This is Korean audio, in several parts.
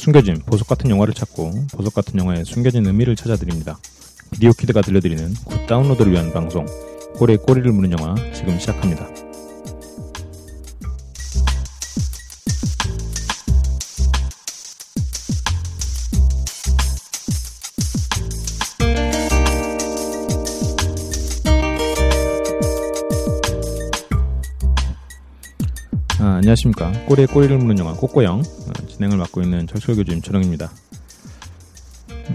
숨겨진 보석 같은 영화를 찾고 보석 같은 영화의 숨겨진 의미를 찾아드립니다. 비디오 키드가 들려드리는 굿 다운로드를 위한 방송 꼬리에 꼬리를 무는 영화 지금 시작합니다. 아, 안녕하십니까. 꼬리에 꼬리를 무는 영화 꼬꼬영 어, 진행을 맡고 있는 철철 교주 임철영입니다.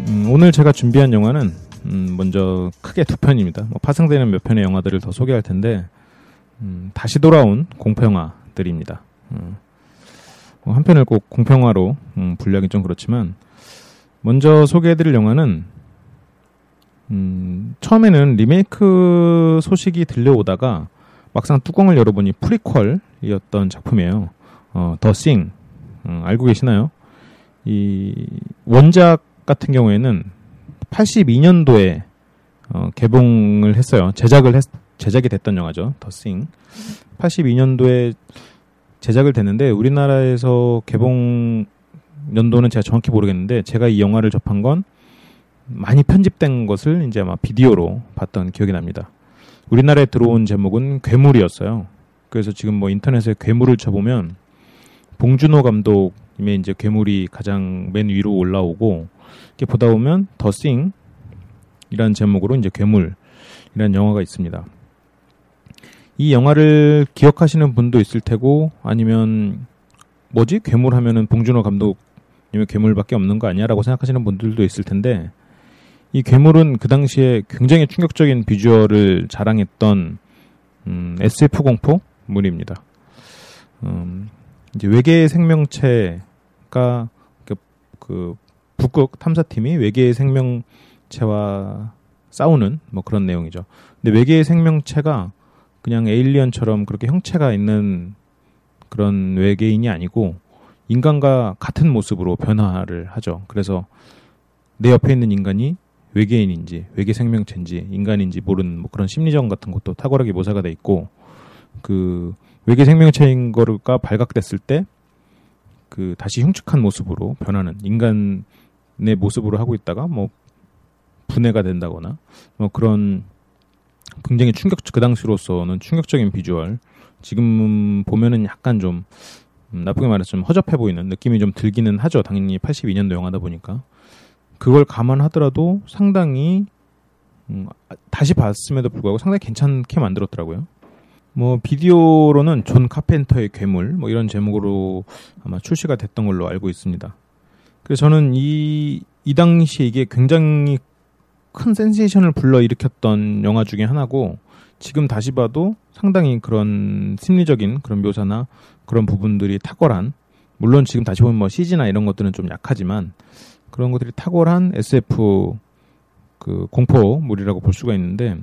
음, 오늘 제가 준비한 영화는 음, 먼저 크게 두 편입니다. 뭐 파생되는 몇 편의 영화들을 더 소개할 텐데 음, 다시 돌아온 공평화들입니다. 음, 뭐한 편을 꼭 공평화로 음, 분류하기 좀 그렇지만 먼저 소개해드릴 영화는 음, 처음에는 리메이크 소식이 들려오다가 막상 뚜껑을 열어보니 프리퀄이었던 작품이에요. 어, 더 싱. 음, 알고 계시나요? 이 원작 같은 경우에는 82년도에 어, 개봉을 했어요. 제작을 했, 제작이 됐던 영화죠. 더 싱. 82년도에 제작을 됐는데 우리나라에서 개봉 연도는 제가 정확히 모르겠는데 제가 이 영화를 접한 건 많이 편집된 것을 이제 아마 비디오로 봤던 기억이 납니다. 우리나라에 들어온 제목은 괴물이었어요. 그래서 지금 뭐 인터넷에 괴물을 쳐보면 봉준호 감독님의 이제 괴물이 가장 맨 위로 올라오고 이렇게 보다 보면 더싱이라는 제목으로 이제 괴물이라는 영화가 있습니다. 이 영화를 기억하시는 분도 있을 테고 아니면 뭐지 괴물 하면은 봉준호 감독님의 괴물밖에 없는 거 아니야라고 생각하시는 분들도 있을 텐데 이 괴물은 그 당시에 굉장히 충격적인 비주얼을 자랑했던 음, SF 공포물입니다. 음, 이제 외계의 생명체가 그, 그 북극 탐사팀이 외계의 생명체와 싸우는 뭐 그런 내용이죠. 근데 외계의 생명체가 그냥 에일리언처럼 그렇게 형체가 있는 그런 외계인이 아니고 인간과 같은 모습으로 변화를 하죠. 그래서 내 옆에 있는 인간이 외계인인지 외계 생명체인지 인간인지 모르는 뭐 그런 심리전 같은 것도 탁월하게 묘사가 돼 있고 그 외계 생명체인 거가 발각됐을 때 그 다시 흉측한 모습으로 변하는 인간의 모습으로 하고 있다가 뭐 분해가 된다거나 뭐 그런 굉장히 충격 그 당시로서는 충격적인 비주얼 지금 보면은 약간 좀 음, 나쁘게 말해서 좀 허접해 보이는 느낌이 좀 들기는 하죠 당연히 82년도 영화다 보니까 그걸 감안하더라도 상당히 음, 다시 봤음에도 불구하고 상당히 괜찮게 만들었더라고요. 뭐 비디오로는 존 카펜터의 괴물 뭐 이런 제목으로 아마 출시가 됐던 걸로 알고 있습니다. 그래서 저는 이, 이 당시에 이게 굉장히 큰 센세이션을 불러일으켰던 영화 중에 하나고 지금 다시 봐도 상당히 그런 심리적인 그런 묘사나 그런 부분들이 탁월한 물론 지금 다시 보면 뭐 CG나 이런 것들은 좀 약하지만 그런 것들이 탁월한 SF 그 공포물이라고 볼 수가 있는데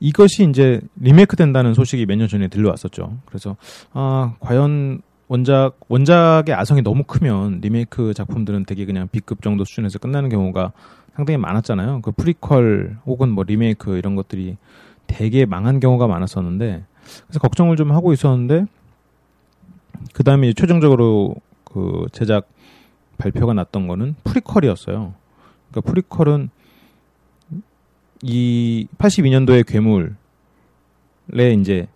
이것이 이제 리메이크 된다는 소식이 몇 년 전에 들려왔었죠. 그래서 아 과연 원작 원작의 아성이 너무 크면 리메이크 작품들은 되게 그냥 B급 정도 수준에서 끝나는 경우가 상당히 많았잖아요. 그 프리퀄 혹은 뭐 리메이크 이런 것들이 되게 망한 경우가 많았었는데 그래서 걱정을 좀 하고 있었는데 그 다음에 최종적으로 그 제작 발표가 났던 거는 프리퀄이었어요. 그러니까 프리퀄은 이 82년도의 괴물의 이제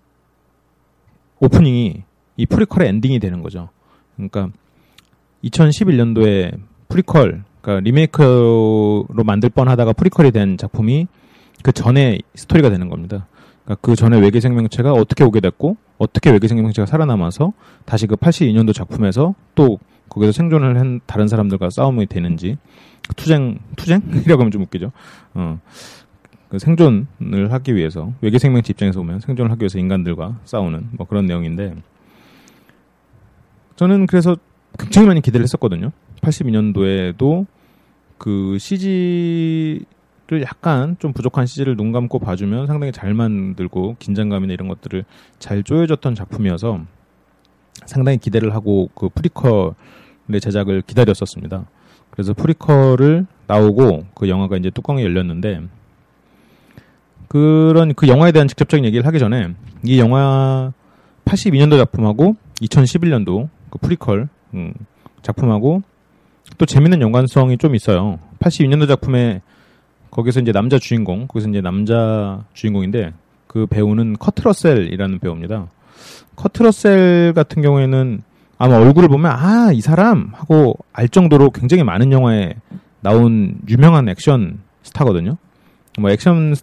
오프닝이 이 프리퀄의 엔딩이 되는 거죠. 그러니까 2011년도에 프리퀄 그러니까 리메이크로 만들 뻔 하다가 프리퀄이 된 작품이 그 전에 스토리가 되는 겁니다. 그러니까 그 전에 외계 생명체가 어떻게 오게 됐고 어떻게 외계 생명체가 살아남아서 다시 그 82년도 작품에서 또 거기서 생존을 한 다른 사람들과 싸움이 되는지 투쟁 투쟁이라고 하면 좀 웃기죠. 어. 그 생존을 하기 위해서 외계 생명체 입장에서 보면 생존을 하기 위해서 인간들과 싸우는 뭐 그런 내용인데 저는 그래서 굉장히 많이 기대를 했었거든요. 82년도에도 그 CG를 약간 좀 부족한 CG를 눈 감고 봐주면 상당히 잘 만들고 긴장감이나 이런 것들을 잘 조여줬던 작품이어서 상당히 기대를 하고 그 프리퀄의 제작을 기다렸었습니다. 그래서 프리퀄을 나오고 그 영화가 이제 뚜껑이 열렸는데 그런 그 영화에 대한 직접적인 얘기를 하기 전에 이 영화 82년도 작품하고 2011년도 그 프리퀄 음, 작품하고 또 재밌는 연관성이 좀 있어요. 82년도 작품에 거기서 이제 남자 주인공, 거기서 이제 남자 주인공인데 그 배우는 커트러셀이라는 배우입니다. 커트러셀 같은 경우에는 아마 얼굴을 보면 아 이 사람 하고 알 정도로 굉장히 많은 영화에 나온 유명한 액션 스타거든요. 뭐 액션이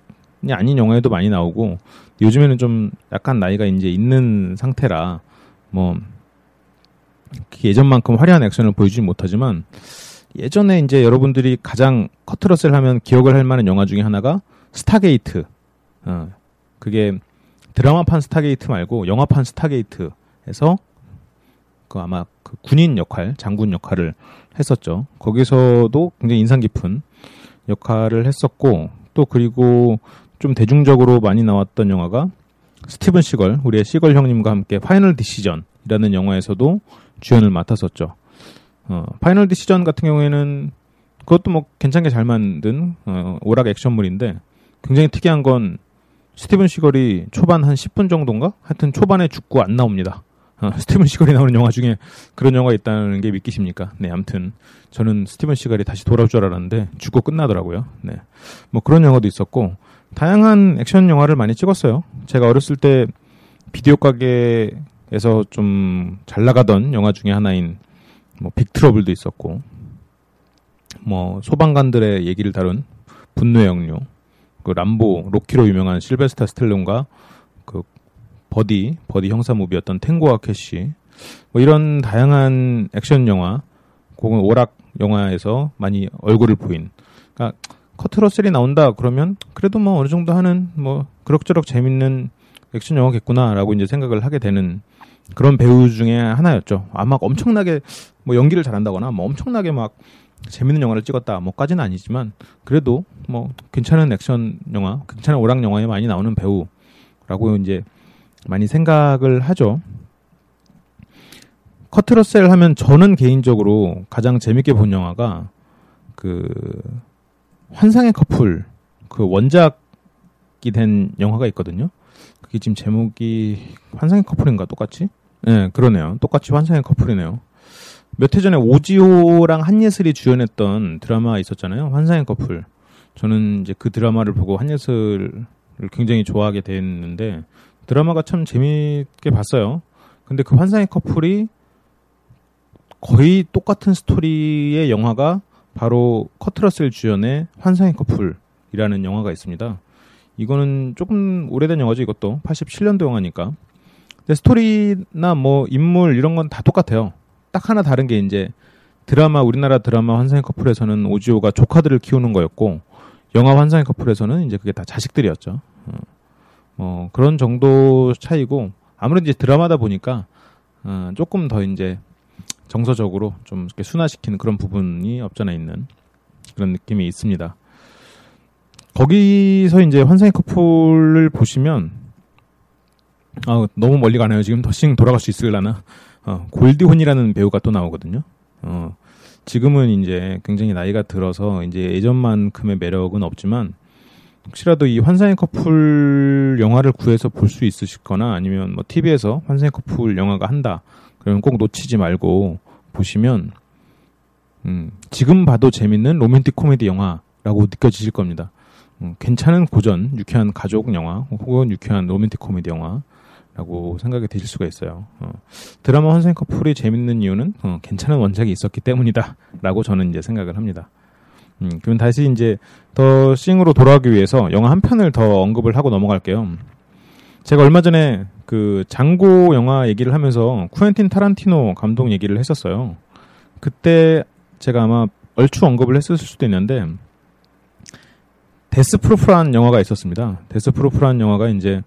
아닌 영화에도 많이 나오고 요즘에는 좀 약간 나이가 이제 있는 상태라 뭐 예전만큼 화려한 액션을 보여주지 못하지만 예전에 이제 여러분들이 가장 커트러셀 하면 기억을 할 만한 영화 중에 하나가 스타게이트. 어, 그게 드라마판 스타게이트 말고 영화판 스타게이트에서 그 아마 그 군인 역할, 장군 역할을 했었죠. 거기서도 굉장히 인상 깊은 역할을 했었고 또 그리고 좀 대중적으로 많이 나왔던 영화가 스티븐 시걸, 우리의 시걸 형님과 함께 파이널 디시전이라는 영화에서도 주연을 맡았었죠. 어, 파이널 디시전 같은 경우에는 그것도 뭐 괜찮게 잘 만든 어, 오락 액션물인데 굉장히 특이한 건 스티븐 시걸이 초반 한 10분 정도인가? 하여튼 초반에 죽고 안 나옵니다. 어, 스티븐 시걸이 나오는 영화 중에 그런 영화가 있다는 게 믿기십니까? 네, 아무튼 저는 스티븐 시걸이 다시 돌아올 줄 알았는데 죽고 끝나더라고요. 네, 뭐 그런 영화도 있었고 다양한 액션 영화를 많이 찍었어요. 제가 어렸을 때 비디오 가게에서 좀 잘 나가던 영화 중에 하나인 뭐 빅트러블도 있었고 뭐 소방관들의 얘기를 다룬 분노의 역류 그 람보 로키로 유명한 실베스타 스텔론과 그 버디 버디 형사 무비였던 탱고와 캐시 뭐 이런 다양한 액션 영화 혹은 오락 영화에서 많이 얼굴을 보인 그러니까 커트 러셀이 나온다 그러면 그래도 뭐 어느 정도 하는 뭐 그럭저럭 재밌는 액션 영화겠구나라고 이제 생각을 하게 되는 그런 배우 중에 하나였죠. 아마 엄청나게 뭐 연기를 잘한다거나 뭐 엄청나게 막 재밌는 영화를 찍었다 뭐까지는 아니지만 그래도 뭐 괜찮은 액션 영화, 괜찮은 오락 영화에 많이 나오는 배우라고 이제 많이 생각을 하죠. 커트러셀 하면 저는 개인적으로 가장 재밌게 본 영화가 그 환상의 커플 그 원작이 된 영화가 있거든요. 그게 지금 제목이 환상의 커플인가 똑같이? 네, 그러네요. 똑같이 환상의 커플이네요. 몇 해 전에 오지호랑 한예슬이 주연했던 드라마 있었잖아요. 환상의 커플. 저는 이제 그 드라마를 보고 한예슬을 굉장히 좋아하게 됐는데 드라마가 참 재미있게 봤어요. 근데 그 환상의 커플이 거의 똑같은 스토리의 영화가 바로 커트러셀 주연의 환상의 커플이라는 영화가 있습니다. 이거는 조금 오래된 영화죠, 이것도. 87년도 영화니까. 근데 스토리나 뭐 인물 이런 건 다 똑같아요. 딱 하나 다른 게 이제 드라마 우리나라 드라마 환상의 커플에서는 오지오가 조카들을 키우는 거였고 영화 환상의 커플에서는 이제 그게 다 자식들이었죠. 어, 뭐 그런 정도 차이고 아무래도 이제 드라마다 보니까 어, 조금 더 이제 정서적으로 좀 이렇게 순화시키는 그런 부분이 없잖아 있는 그런 느낌이 있습니다. 거기서 이제 환상의 커플을 보시면 아, 너무 멀리 가나요? 지금 더싱 돌아갈 수 있을라나? 어, 골디혼이라는 배우가 또 나오거든요. 어, 지금은 이제 굉장히 나이가 들어서 이제 예전만큼의 매력은 없지만 혹시라도 이 환상의 커플 영화를 구해서 볼 수 있으시거나 아니면 뭐 TV에서 환상의 커플 영화가 한다. 그러면 꼭 놓치지 말고 보시면 음, 지금 봐도 재밌는 로맨틱 코미디 영화라고 느껴지실 겁니다. 음, 괜찮은 고전, 유쾌한 가족 영화 혹은 유쾌한 로맨틱 코미디 영화 라고 생각이 드실 수가 있어요. 어, 드라마 환상의 커플이 재밌는 이유는 어, 괜찮은 원작이 있었기 때문이다. 라고 저는 이제 생각을 합니다. 음, 그럼 다시 이제 더 싱으로 돌아가기 위해서 영화 한 편을 더 언급을 하고 넘어갈게요. 제가 얼마 전에 그 장고 영화 얘기를 하면서 쿠엔틴 타란티노 감독 얘기를 했었어요. 그때 제가 아마 얼추 언급을 했을 수도 있는데 데스 프루프라는 영화가 있었습니다. 데스 프루프라는 영화가 이제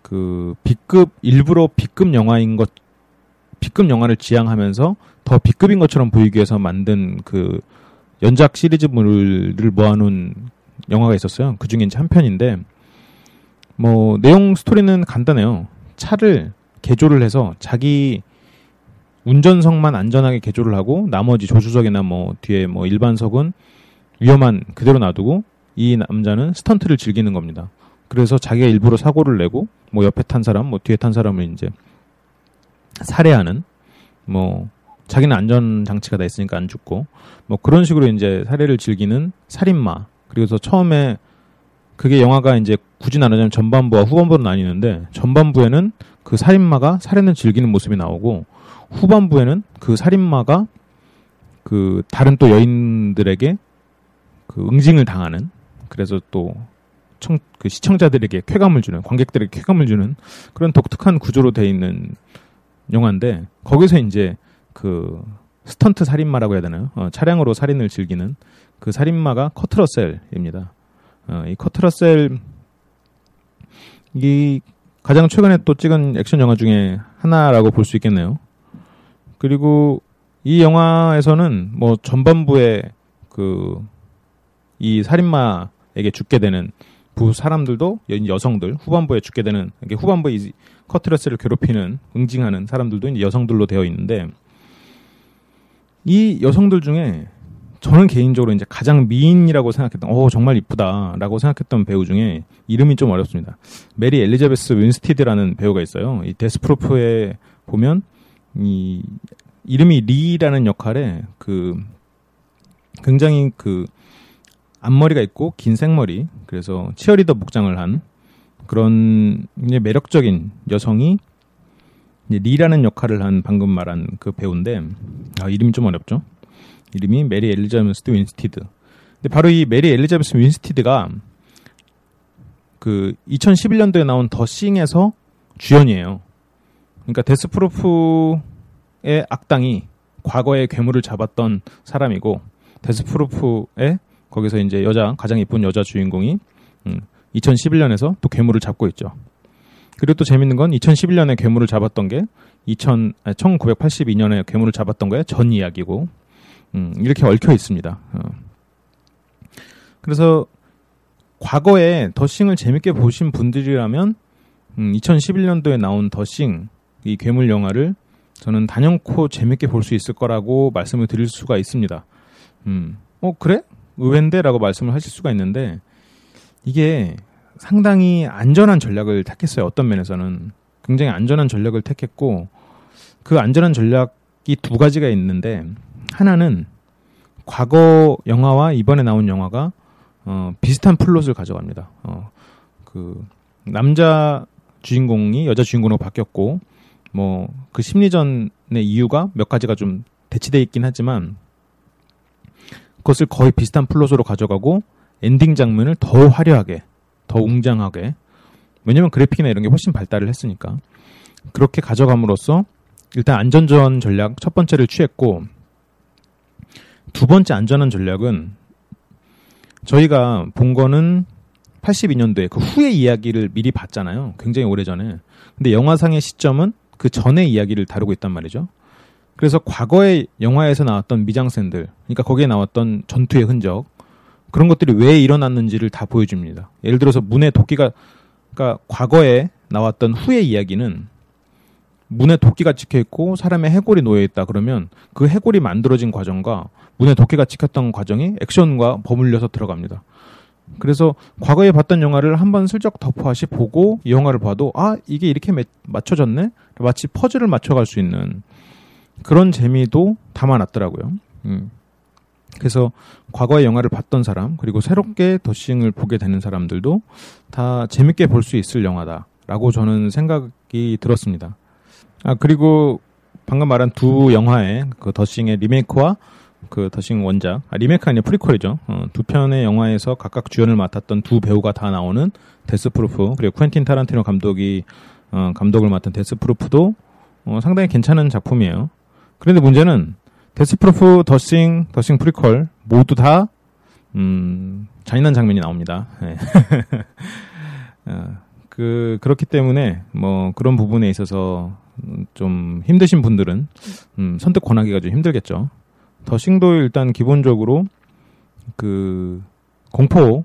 그 B급 일부러 B급 영화인 것 B급 영화를 지향하면서 더 B급인 것처럼 보이기 위해서 만든 그 연작 시리즈물을 모아놓은 영화가 있었어요. 그 중에 이제 한 편인데 뭐 내용 스토리는 간단해요. 차를 개조를 해서 자기 운전석만 안전하게 개조를 하고 나머지 조수석이나 뭐 뒤에 뭐 일반석은 위험한 그대로 놔두고 이 남자는 스턴트를 즐기는 겁니다. 그래서 자기가 일부러 사고를 내고 뭐 옆에 탄 사람, 뭐 뒤에 탄 사람을 이제 살해하는 뭐 자기는 안전 장치가 다 있으니까 안 죽고 뭐 그런 식으로 이제 살해를 즐기는 살인마. 그리고서 처음에 그게 영화가 이제 굳이 나누자면 전반부와 후반부로 나뉘는데 전반부에는 그 살인마가 살인을 즐기는 모습이 나오고 후반부에는 그 살인마가 그 다른 또 여인들에게 그 응징을 당하는 그래서 또 청, 그 시청자들에게 쾌감을 주는 관객들에게 쾌감을 주는 그런 독특한 구조로 돼 있는 영화인데 거기서 이제 그 스턴트 살인마라고 해야 되나요? 어, 차량으로 살인을 즐기는 그 살인마가 커트러셀입니다. 어, 이 커트러셀 이 가장 최근에 또 찍은 액션 영화 중에 하나라고 볼 수 있겠네요. 그리고 이 영화에서는 뭐 전반부에 그 이 살인마에게 죽게 되는 부 사람들도 여성들 후반부에 죽게 되는 이게 후반부에 이 커트 러셀을 괴롭히는 응징하는 사람들도 여성들로 되어 있는데 이 여성들 중에 저는 개인적으로 이제 가장 미인이라고 생각했던, 어, 정말 이쁘다라고 생각했던 배우 중에 이름이 좀 어렵습니다. 메리 엘리자베스 윈스티드라는 배우가 있어요. 이 데스프루프에 보면 이 이름이 리라는 역할에 그 굉장히 그 앞머리가 있고 긴 생머리 그래서 치어리더 복장을 한 그런 이제 매력적인 여성이 이제 리라는 역할을 한 방금 말한 그 배우인데 아 이름이 좀 어렵죠. 이름이 메리 엘리자베스 윈스티드. 근데 바로 이 메리 엘리자베스 윈스티드가 그 2011년도에 나온 더 싱에서 주연이에요. 그러니까 데스프로프의 악당이 과거에 괴물을 잡았던 사람이고 데스프로프의 거기서 이제 여자 가장 이쁜 여자 주인공이 음, 2011년에서 또 괴물을 잡고 있죠. 그리고 또 재밌는 건 2011년에 괴물을 잡았던 게 2000, 아니, 1982년에 괴물을 잡았던 거에 전 이야기고 음, 이렇게 얽혀 있습니다. 어. 그래서 과거에 더싱을 재밌게 보신 분들이라면 음, 2011년도에 나온 더싱 이 괴물 영화를 저는 단연코 재밌게 볼 수 있을 거라고 말씀을 드릴 수가 있습니다. 음, 어 그래? 의외인데라고 말씀을 하실 수가 있는데 이게 상당히 안전한 전략을 택했어요. 어떤 면에서는 굉장히 안전한 전략을 택했고 그 안전한 전략이 두 가지가 있는데 하나는 과거 영화와 이번에 나온 영화가 어, 비슷한 플롯을 가져갑니다. 어, 그 남자 주인공이 여자 주인공으로 바뀌었고 뭐 그 심리전의 이유가 몇 가지가 좀 대치돼 있긴 하지만 그것을 거의 비슷한 플롯으로 가져가고 엔딩 장면을 더 화려하게, 더 웅장하게 왜냐면 그래픽이나 이런 게 훨씬 발달을 했으니까 그렇게 가져감으로써 일단 안전전 전략 첫 번째를 취했고 두 번째 안전한 전략은 저희가 본 거는 82년도에 그 후의 이야기를 미리 봤잖아요. 굉장히 오래 전에. 근데 영화상의 시점은 그 전의 이야기를 다루고 있단 말이죠. 그래서 과거의 영화에서 나왔던 미장센들, 그러니까 거기에 나왔던 전투의 흔적, 그런 것들이 왜 일어났는지를 다 보여줍니다. 예를 들어서 문에 도끼가, 그러니까 과거에 나왔던 후의 이야기는 문에 도끼가 찍혀 있고 사람의 해골이 놓여 있다 그러면 그 해골이 만들어진 과정과 문에 도끼가 찍혔던 과정이 액션과 버물려서 들어갑니다. 그래서 과거에 봤던 영화를 한번 슬쩍 덮어하시 보고 이 영화를 봐도 아 이게 이렇게 맞춰졌네 마치 퍼즐을 맞춰갈 수 있는 그런 재미도 담아놨더라고요. 음. 그래서 과거의 영화를 봤던 사람 그리고 새롭게 더싱을 보게 되는 사람들도 다 재밌게 볼 수 있을 영화다라고 저는 생각이 생각이 들었습니다. 아 그리고 방금 말한 두 영화의 그 더싱의 리메이크와 그 더싱 원작 아, 리메이크 아니라 프리퀄이죠. 어, 두 편의 영화에서 각각 주연을 맡았던 두 배우가 다 나오는 데스프루프 그리고 퀸틴 타란티노 감독이 어, 감독을 맡은 데스프루프도 어, 상당히 괜찮은 작품이에요. 그런데 문제는 데스프루프, 더싱, 더싱 프리퀄 모두 다 음, 잔인한 장면이 나옵니다. 네. 어, 그 그렇기 때문에 뭐 그런 부분에 있어서 좀 힘드신 분들은 음, 선택 권하기가 좀 힘들겠죠. 더싱도 일단 기본적으로 그 공포로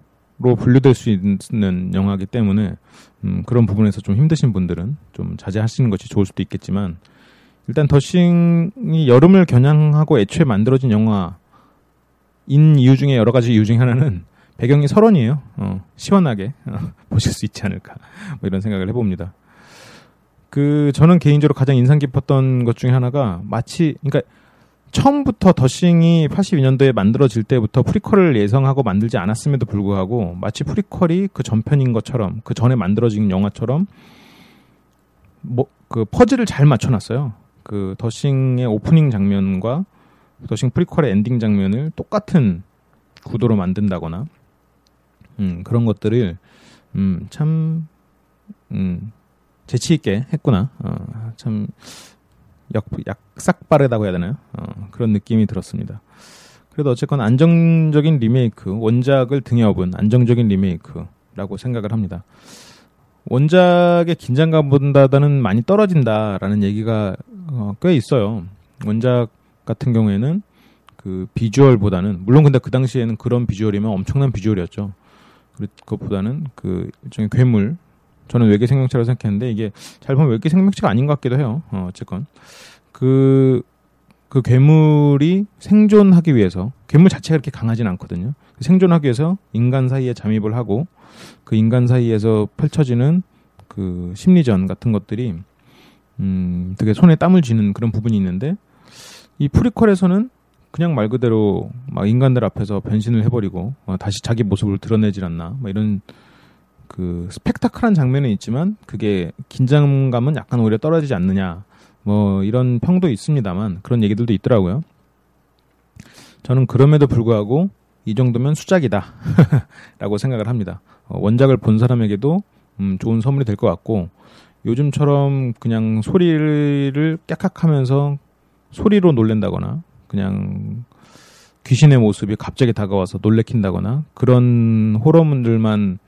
분류될 수 있는 영화이기 때문에 음, 그런 부분에서 좀 힘드신 분들은 좀 자제하시는 것이 좋을 수도 있겠지만 일단 더싱이 여름을 겨냥하고 애초에 만들어진 영화인 이유 중에 여러 가지 이유 중에 하나는 배경이 설원이에요. 어, 시원하게 어, 보실 수 있지 않을까 뭐 이런 생각을 해봅니다. 그 저는 개인적으로 가장 인상 깊었던 것 중에 하나가 마치 그러니까 처음부터 더싱이 82년도에 만들어질 때부터 프리퀄을 예상하고 만들지 않았음에도 불구하고 마치 프리퀄이 그 전편인 것처럼 그 전에 만들어진 영화처럼 뭐 그 퍼즐을 잘 맞춰놨어요. 그 더싱의 오프닝 장면과 더싱 프리퀄의 엔딩 장면을 똑같은 구도로 만든다거나 음, 그런 것들을 음, 참 음, 재치 있게 했구나. 어, 참 약, 약삭 빠르다고 해야 되나요? 어, 그런 느낌이 들었습니다. 그래도 어쨌건 안정적인 리메이크, 원작을 등에 업은 안정적인 리메이크라고 생각을 합니다. 원작의 긴장감보다는 많이 떨어진다라는 얘기가 어, 꽤 있어요. 원작 같은 경우에는 그 비주얼보다는 물론 근데 그 당시에는 그런 비주얼이면 엄청난 비주얼이었죠. 그것보다는 그 일종의 괴물 저는 외계 생명체라고 생각했는데 이게 잘 보면 외계 생명체가 아닌 것 같기도 해요. 어, 어쨌건 그, 그 괴물이 생존하기 위해서 괴물 자체가 그렇게 강하진 않거든요. 생존하기 위해서 인간 사이에 잠입을 하고 그 인간 사이에서 펼쳐지는 그 심리전 같은 것들이 음, 되게 손에 땀을 쥐는 그런 부분이 있는데 이 프리퀄에서는 그냥 말 그대로 막 인간들 앞에서 변신을 해버리고 어, 다시 자기 모습을 드러내질 않나 뭐 이런 그 스펙타클한 장면은 있지만 그게 긴장감은 약간 오히려 떨어지지 않느냐 뭐 이런 평도 있습니다만 그런 얘기들도 있더라고요. 저는 그럼에도 불구하고 이 정도면 수작이다 라고 생각을 합니다. 어, 원작을 본 사람에게도 음, 좋은 선물이 될 것 같고 요즘처럼 그냥 소리를 깍깍하면서 소리로 놀랜다거나 그냥 귀신의 모습이 갑자기 다가와서 놀래킨다거나 그런 호러물들만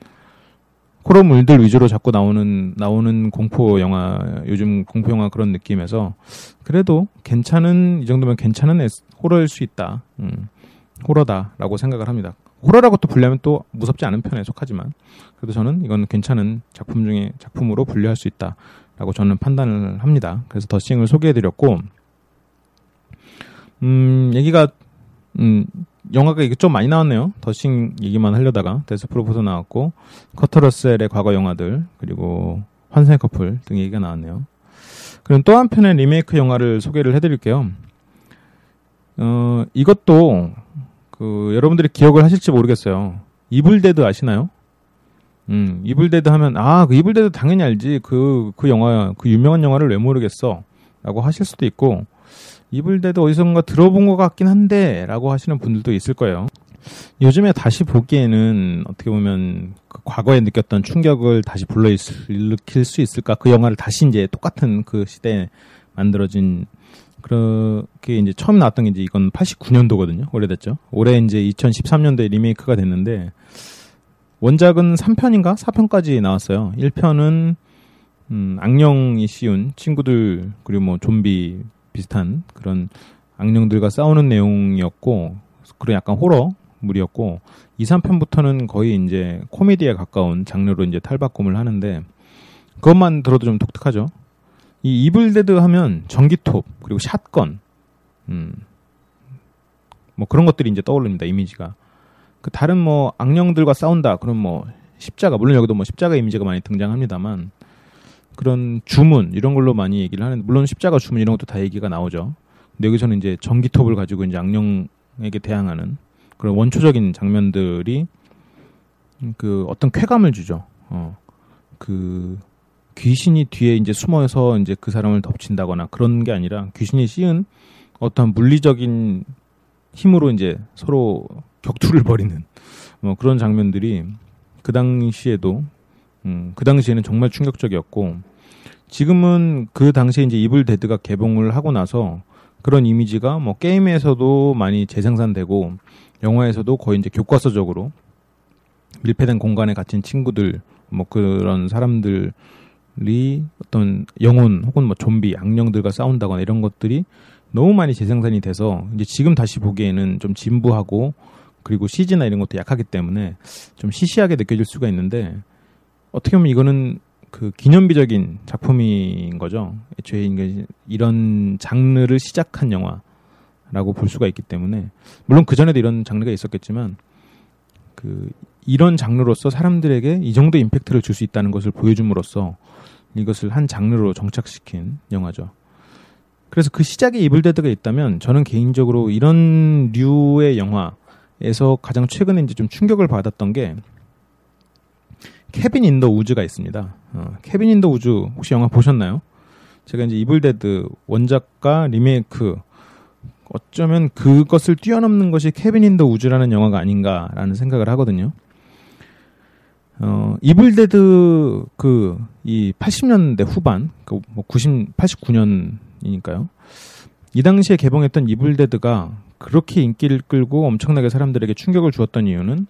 호러물들 위주로 자꾸 나오는 나오는 공포 영화 요즘 공포 영화 그런 느낌에서 그래도 괜찮은 이 정도면 괜찮은 에스, 호러일 수 있다. 음, 호러다라고 생각을 합니다. 호러라고 또 분류하면 또 무섭지 않은 편에 속하지만 그래도 저는 이건 괜찮은 작품 중에 작품으로 분류할 수 있다라고 저는 판단을 합니다. 그래서 더싱을 소개해드렸고 음, 얘기가, 음, 영화가 이게 좀 많이 나왔네요. 더싱 얘기만 하려다가, 데스프루프도 나왔고, 커트 러셀의 과거 영화들, 그리고 환생 커플 등 얘기가 나왔네요. 그럼 또 한편의 리메이크 영화를 소개를 해드릴게요. 어, 이것도, 그, 여러분들이 기억을 하실지 모르겠어요. 이블데드 아시나요? 음, 이블데드 하면, 아, 그 이블데드 당연히 알지. 그, 그 영화, 그 유명한 영화를 왜 모르겠어. 라고 하실 수도 있고, 이블데드 어디선가 들어본 것 같긴 한데 라고 하시는 분들도 있을 거예요. 요즘에 다시 보기에는 어떻게 보면 그 과거에 느꼈던 충격을 다시 불러일으킬 수 있을까? 그 영화를 다시 이제 똑같은 그 시대에 만들어진 그렇게 이제 처음 나왔던 게 이제 이건 89년도거든요. 오래됐죠. 올해 이제 2013년도에 리메이크가 됐는데 원작은 3편인가 4편까지 나왔어요. 1편은 음, 악령이 씌운 친구들 그리고 뭐 좀비 비슷한 그런 악령들과 싸우는 내용이었고 그런 약간 호러물이었고 2, 3편부터는 거의 이제 코미디에 가까운 장르로 이제 탈바꿈을 하는데 그것만 들어도 좀 독특하죠. 이 이블데드 하면 전기톱 그리고 샷건 음. 뭐 그런 것들이 이제 떠오릅니다. 이미지가. 그 다른 뭐 악령들과 싸운다. 그럼 뭐 십자가 물론 여기도 뭐 십자가 이미지가 많이 등장합니다만 그런 주문 이런 걸로 많이 얘기를 하는 물론 십자가 주문 이런 것도 다 얘기가 나오죠. 근데 여기서는 이제 전기톱을 가지고 이제 악령에게 대항하는 그런 원초적인 장면들이 그 어떤 쾌감을 주죠. 어. 그 귀신이 뒤에 이제 숨어서 이제 그 사람을 덮친다거나 그런 게 아니라 귀신이 씌운 어떤 물리적인 힘으로 이제 서로 격투를 벌이는 뭐 그런 장면들이 그 당시에도 음, 그 당시에는 정말 충격적이었고 지금은 그 당시에 이제 이블 데드가 개봉을 하고 나서 그런 이미지가 뭐 게임에서도 많이 재생산되고 영화에서도 거의 이제 교과서적으로 밀폐된 공간에 갇힌 친구들 뭐 그런 사람들이 어떤 영혼 혹은 뭐 좀비 악령들과 싸운다거나 이런 것들이 너무 많이 재생산이 돼서 이제 지금 다시 보기에는 좀 진부하고 그리고 CG나 이런 것도 약하기 때문에 좀 시시하게 느껴질 수가 있는데 어떻게 보면 이거는 그 기념비적인 작품인 거죠. 애초에 이런 장르를 시작한 영화라고 볼 수가 있기 때문에 물론 그 전에도 이런 장르가 있었겠지만 그 이런 장르로서 사람들에게 이 정도 임팩트를 줄 수 있다는 것을 보여줌으로써 이것을 한 장르로 정착시킨 영화죠. 그래서 그 시작에 이블데드가 있다면 저는 개인적으로 이런 류의 영화에서 가장 최근에 이제 좀 충격을 받았던 게 캐빈 인 더 우즈가 있습니다. 어, 캐빈 인 더 우즈 혹시 영화 보셨나요? 제가 이제 이블데드 원작과 리메이크 어쩌면 그것을 뛰어넘는 것이 캐빈 인 더 우즈라는 영화가 아닌가라는 생각을 하거든요. 어, 이블데드 그 이 80년대 후반 그 뭐 90, 89년이니까요. 이 당시에 개봉했던 이블데드가 그렇게 인기를 끌고 엄청나게 사람들에게 충격을 주었던 이유는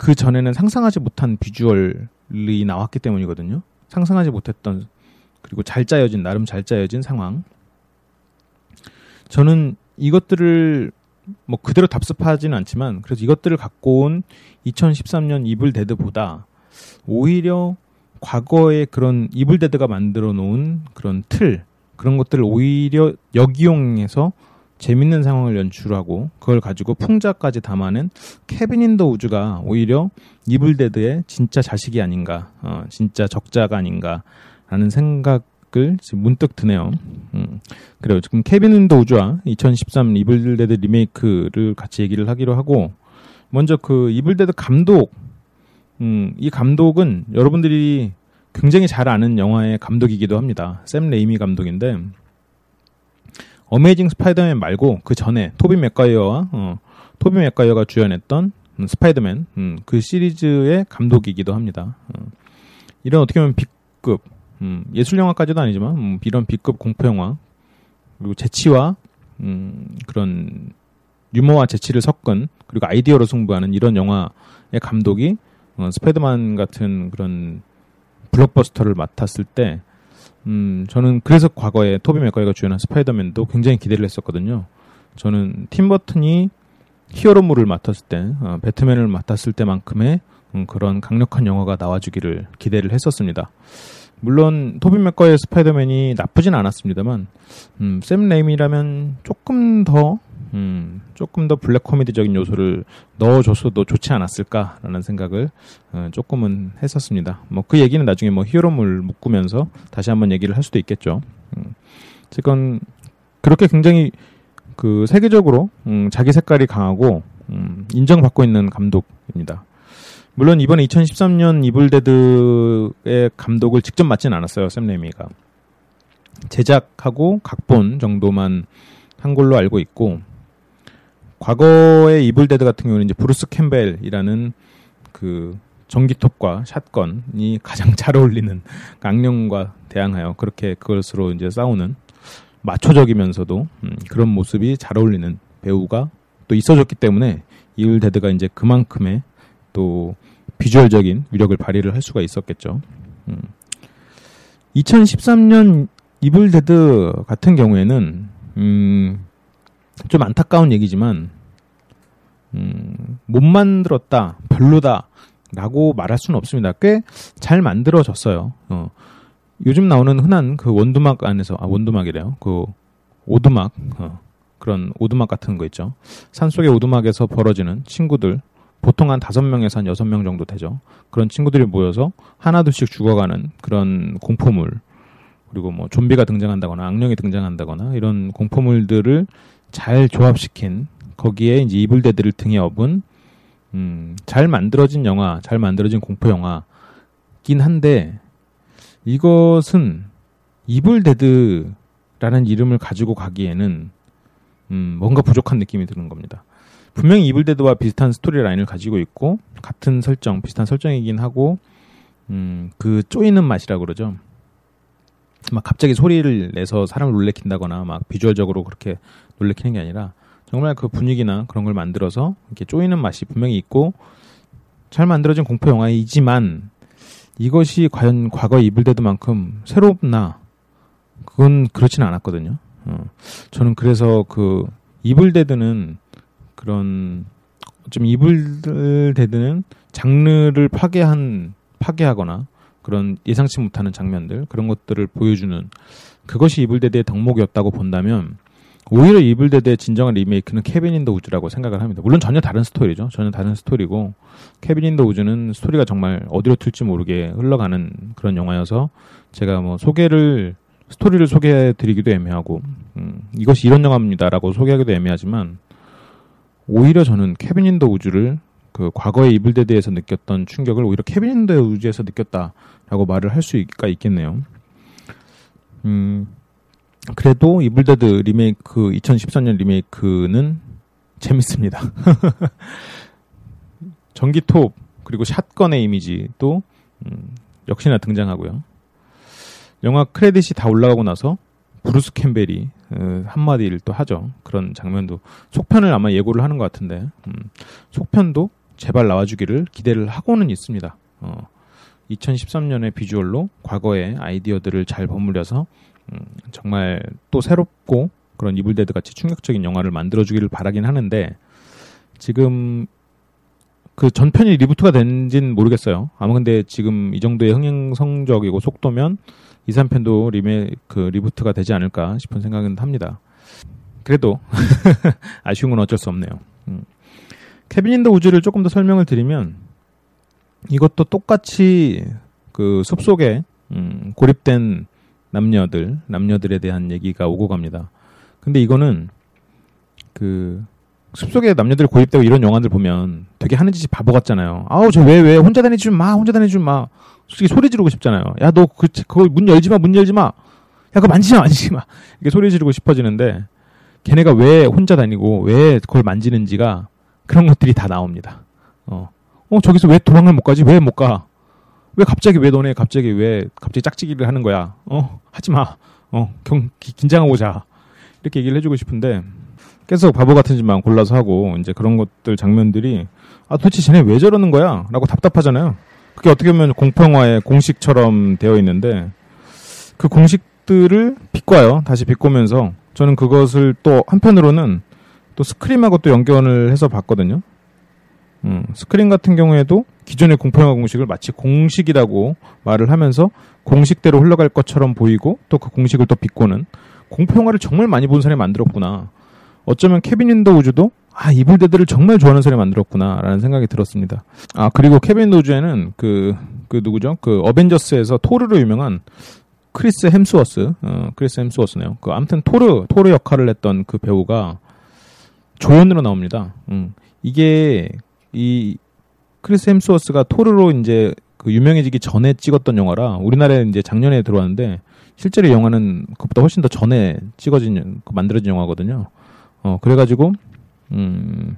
그 전에는 상상하지 못한 비주얼이 나왔기 때문이거든요. 상상하지 못했던 그리고 잘 짜여진 나름 잘 짜여진 상황. 저는 이것들을 뭐 그대로 답습하지는 않지만 그래서 이것들을 갖고 온 2013년 이블 데드보다 오히려 과거의 그런 이블 데드가 만들어 놓은 그런 틀 그런 것들을 오히려 역이용해서 재밌는 상황을 연출하고 그걸 가지고 풍자까지 담아낸 캐빈 인 더 우즈가 오히려 이블데드의 진짜 자식이 아닌가, 어, 진짜 적자가 아닌가라는 생각을 지금 문득 드네요. 음. 그래요. 지금 케빈 인더 우즈와 2013 이블데드 리메이크를 같이 얘기를 하기로 하고 먼저 그 이블데드 감독, 음, 이 감독은 여러분들이 굉장히 잘 아는 영화의 감독이기도 합니다. 샘 레이미 감독인데 어메이징 스파이더맨 말고 그 전에 토비 맥과이어와 어, 토비 맥과이어가 주연했던 음, 스파이더맨 음, 그 시리즈의 감독이기도 합니다. 어, 이런 어떻게 보면 B급 음, 예술 영화까지도 아니지만 음, 이런 B급 공포 영화 그리고 재치와 음, 그런 유머와 재치를 섞은 그리고 아이디어로 승부하는 이런 영화의 감독이 어, 스파이더맨 같은 그런 블록버스터를 맡았을 때 음, 저는 그래서 과거에 토비 맥과이어가 주연한 스파이더맨도 굉장히 기대를 했었거든요. 저는 팀 버튼이 히어로물을 맡았을 때, 어, 배트맨을 맡았을 때만큼의 음, 그런 강력한 영화가 나와주기를 기대를 했었습니다. 물론 토비 맥과의 스파이더맨이 나쁘진 않았습니다만 음, 샘 레임이라면 조금 더 음, 조금 더 블랙 코미디적인 요소를 넣어줬어도 좋지 않았을까라는 생각을 어, 조금은 했었습니다. 뭐 그 얘기는 나중에 뭐 히어로물 묶으면서 다시 한번 얘기를 할 수도 있겠죠. 음, 지금 그렇게 굉장히 그 세계적으로 음, 자기 색깔이 강하고 음, 인정받고 있는 감독입니다. 물론 이번에 2013년 이블데드의 감독을 직접 맡진 않았어요. 샘 레이미가 제작하고 각본 정도만 한 걸로 알고 있고 과거의 이블데드 같은 경우는 이제 브루스 캠벨이라는 그 전기톱과 샷건이 가장 잘 어울리는 악령과 대항하여 그렇게 그것으로 이제 싸우는 마초적이면서도 음, 그런 모습이 잘 어울리는 배우가 또 있어줬기 때문에 이블데드가 이제 그만큼의 또 비주얼적인 위력을 발휘를 할 수가 있었겠죠. 음. 2013년 이블데드 같은 경우에는 음, 좀 안타까운 얘기지만 음, 못 만들었다, 별로다, 라고 말할 수는 없습니다. 꽤 잘 만들어졌어요. 어, 요즘 나오는 흔한 그 원두막 안에서, 아, 원두막이래요. 그 오두막, 어, 그런 오두막 같은 거 있죠. 산속의 오두막에서 벌어지는 친구들, 보통 한 다섯 명에서 한 여섯 명 정도 되죠. 그런 친구들이 모여서 하나둘씩 죽어가는 그런 공포물, 그리고 뭐 좀비가 등장한다거나 악령이 등장한다거나 이런 공포물들을 잘 조합시킨 거기에 이제 이블데드를 등에 업은 음, 잘 만들어진 영화, 잘 만들어진 공포 영화긴 한데 이것은 이블 데드라는 이름을 가지고 가기에는 음, 뭔가 부족한 느낌이 드는 겁니다. 분명히 이블 데드와 비슷한 스토리 라인을 가지고 있고 같은 설정, 비슷한 설정이긴 하고 음, 그 쪼이는 맛이라 그러죠. 막 갑자기 소리를 내서 사람을 놀래킨다거나 막 비주얼적으로 그렇게 놀래키는 게 아니라 정말 그 분위기나 그런 걸 만들어서 이렇게 쪼이는 맛이 분명히 있고 잘 만들어진 공포 영화이지만 이것이 과연 과거 이블데드만큼 새롭나 그건 그렇지는 않았거든요. 어. 저는 그래서 그 이블데드는 그런 좀 이블데드는 장르를 파괴한 파괴하거나 그런 예상치 못하는 장면들 그런 것들을 보여주는 그것이 이블데드의 덕목이었다고 본다면 오히려 이블데드의 진정한 리메이크는 케빈 인더 우즈라고 생각을 합니다. 물론 전혀 다른 스토리죠. 전혀 다른 스토리고 케빈 인더 우즈는 스토리가 정말 어디로 튈지 모르게 흘러가는 그런 영화여서 제가 뭐 소개를 스토리를 소개해 드리기도 애매하고 음, 이것이 이런 영화입니다라고 소개하기도 애매하지만 오히려 저는 케빈 인더 우즈를 그 과거의 이블데드에서 느꼈던 충격을 오히려 케빈 인더 우즈에서 느꼈다라고 말을 할 수가 있겠네요. 음, 그래도 이블데드 리메이크 2013년 리메이크는 재밌습니다. 전기톱 그리고 샷건의 이미지도 음, 역시나 등장하고요. 영화 크레딧이 다 올라가고 나서 브루스 캠벨이 어, 한마디를 또 하죠. 그런 장면도 속편을 아마 예고를 하는 것 같은데 음, 속편도 제발 나와주기를 기대를 하고는 있습니다. 어, 2013년의 비주얼로 과거의 아이디어들을 잘 버무려서 음, 정말 또 새롭고 그런 이블데드 같이 충격적인 영화를 만들어주기를 바라긴 하는데 지금 그 전편이 리부트가 된진 모르겠어요. 아마 근데 지금 이 정도의 흥행 성적이고 속도면 2, 3편도 리메 그 리부트가 되지 않을까 싶은 생각은 합니다. 그래도 아쉬운 건 어쩔 수 없네요. 음. 케빈 인더 우즈를 조금 더 설명을 드리면 이것도 똑같이 그 숲속에 음, 고립된 남녀들, 남녀들에 대한 얘기가 오고 갑니다. 근데 이거는 그 숲속에 남녀들 고립되고 이런 영화들 보면 되게 하는 짓이 바보 같잖아요. 아우 저 왜 왜 혼자 다니지 마, 혼자 다니지 마. 솔직히 소리 지르고 싶잖아요. 야 너 그 그거 문 열지 마, 문 열지 마. 야 그거 만지지 마, 만지지 마. 이렇게 소리 지르고 싶어지는데 걔네가 왜 혼자 다니고 왜 그걸 만지는지가 그런 것들이 다 나옵니다. 어, 어 저기서 왜 도망을 못 가지? 왜 못 가? 왜 갑자기 왜 너네 갑자기 왜 갑자기 짝짓기를 하는 거야? 어 하지 마. 어 경, 긴장하고 자. 이렇게 얘기를 해주고 싶은데 계속 바보 같은 짓만 골라서 하고 이제 그런 것들 장면들이 아 도대체 쟤네 왜 저러는 거야? 라고 답답하잖아요. 그게 어떻게 보면 공포영화의 공식처럼 되어 있는데 그 공식들을 비꼬아요. 다시 비꼬면서 저는 그것을 또 한편으로는 또 스크림하고 또 연결을 해서 봤거든요. 음, 스크림 같은 경우에도 기존의 공포영화 공식을 마치 공식이라고 말을 하면서 공식대로 흘러갈 것처럼 보이고 또 그 공식을 또 비꼬는 공포영화를 정말 많이 본 사람이 만들었구나. 어쩌면 케빈 인더 우즈도 아 이블데드를 정말 좋아하는 사람이 만들었구나라는 생각이 들었습니다. 아 그리고 케빈 인더 우즈에는 그, 그 누구죠? 그 어벤져스에서 토르로 유명한 크리스 햄스워스, 어, 크리스 햄스워스네요. 그 아무튼 토르 토르 역할을 했던 그 배우가 조연으로 나옵니다. 음. 이게 이 크리스 햄스워스가 토르로 이제 그 유명해지기 전에 찍었던 영화라 우리나라에 이제 작년에 들어왔는데 실제로 영화는 그보다 훨씬 더 전에 찍어진 그 만들어진 영화거든요. 어 그래가지고 음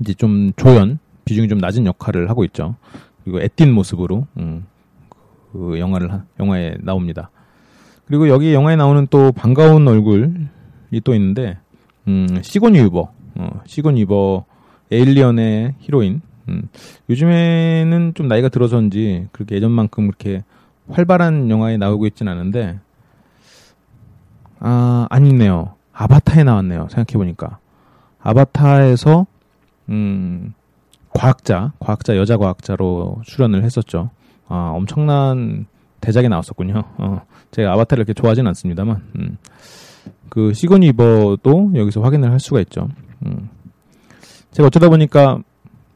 이제 좀 조연 비중이 좀 낮은 역할을 하고 있죠. 그리고 애띤 모습으로 음, 그 영화를 영화에 나옵니다. 그리고 여기 영화에 나오는 또 반가운 얼굴이 또 있는데 음, 시곤 유버 어, 시곤 유버 에일리언의 히로인. 음, 요즘에는 좀 나이가 들어서인지 그렇게 예전만큼 그렇게 활발한 영화에 나오고 있진 않은데 아 아니네요. 아바타에 나왔네요. 생각해 보니까 아바타에서 음 과학자, 과학자 여자 과학자로 출연을 했었죠. 아 엄청난 대작이 나왔었군요. 어, 제가 아바타를 이렇게 좋아하진 않습니다만 음, 그 시고니 위버도 여기서 확인을 할 수가 있죠. 음. 제가 어쩌다 보니까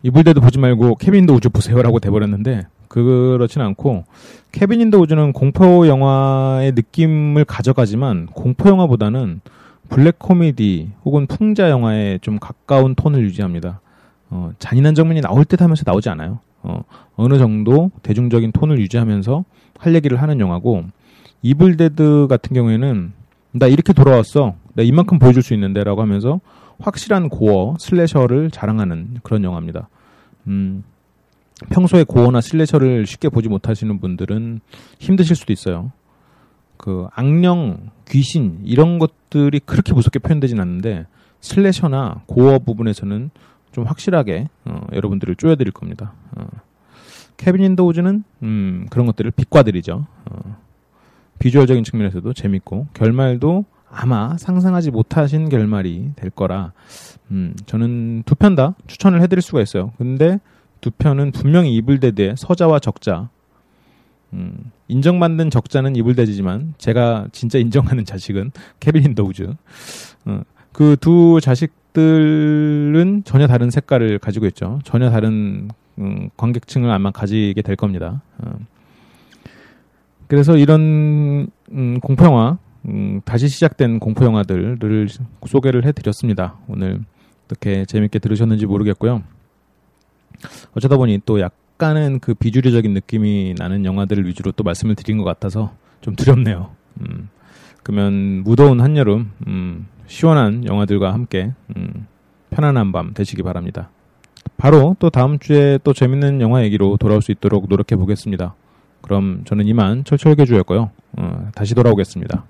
이블데드 보지 말고 캐빈 인 더 우즈 보세요라고 돼버렸는데 그렇진 않고 캐빈 인 더 우즈는 공포 영화의 느낌을 가져가지만 공포 영화보다는 블랙 코미디 혹은 풍자 영화에 좀 가까운 톤을 유지합니다. 어, 잔인한 장면이 나올 듯 하면서 나오지 않아요. 어, 어느 정도 대중적인 톤을 유지하면서 할 얘기를 하는 영화고 이블데드 같은 경우에는 나 이렇게 돌아왔어. 나 이만큼 보여줄 수 있는데라고 하면서 확실한 gore slasher를 자랑하는 그런 영화입니다. 음, 평소에 gore나 slasher를 쉽게 보지 못하시는 분들은 힘드실 수도 있어요. 그 악령, 귀신 이런 것들이 그렇게 무섭게 표현되진 않는데 슬래셔나 고어 부분에서는 좀 확실하게 어, 여러분들을 쪼여드릴 겁니다. 어. 케빈 인더우즈는 음, 그런 것들을 빛과들이죠. 어. 비주얼적인 측면에서도 재밌고 결말도 아마 상상하지 못하신 결말이 될 거라 음, 저는 두 편 다 추천을 해드릴 수가 있어요. 근데 두 편은 분명히 이블데드의 서자와 적자 음, 인정받는 적자는 이블데드지만 제가 진짜 인정하는 자식은 캐빈 인 더 우즈 어, 그두 자식들은 전혀 다른 색깔을 가지고 있죠. 전혀 다른 음, 관객층을 아마 가지게 될 겁니다. 어. 그래서 이런 음, 공포영화 음, 다시 시작된 공포 영화들을 소개를 해드렸습니다. 오늘 어떻게 재밌게 들으셨는지 모르겠고요. 어쩌다 보니 또 약간은 그 비주류적인 느낌이 나는 영화들을 위주로 또 말씀을 드린 것 같아서 좀 두렵네요. 음, 그러면 무더운 한여름 음, 시원한 영화들과 함께 음, 편안한 밤 되시기 바랍니다. 바로 또 다음 주에 또 재밌는 영화 얘기로 돌아올 수 있도록 노력해 보겠습니다. 그럼 저는 이만 철철개주였고요. 어, 다시 돌아오겠습니다.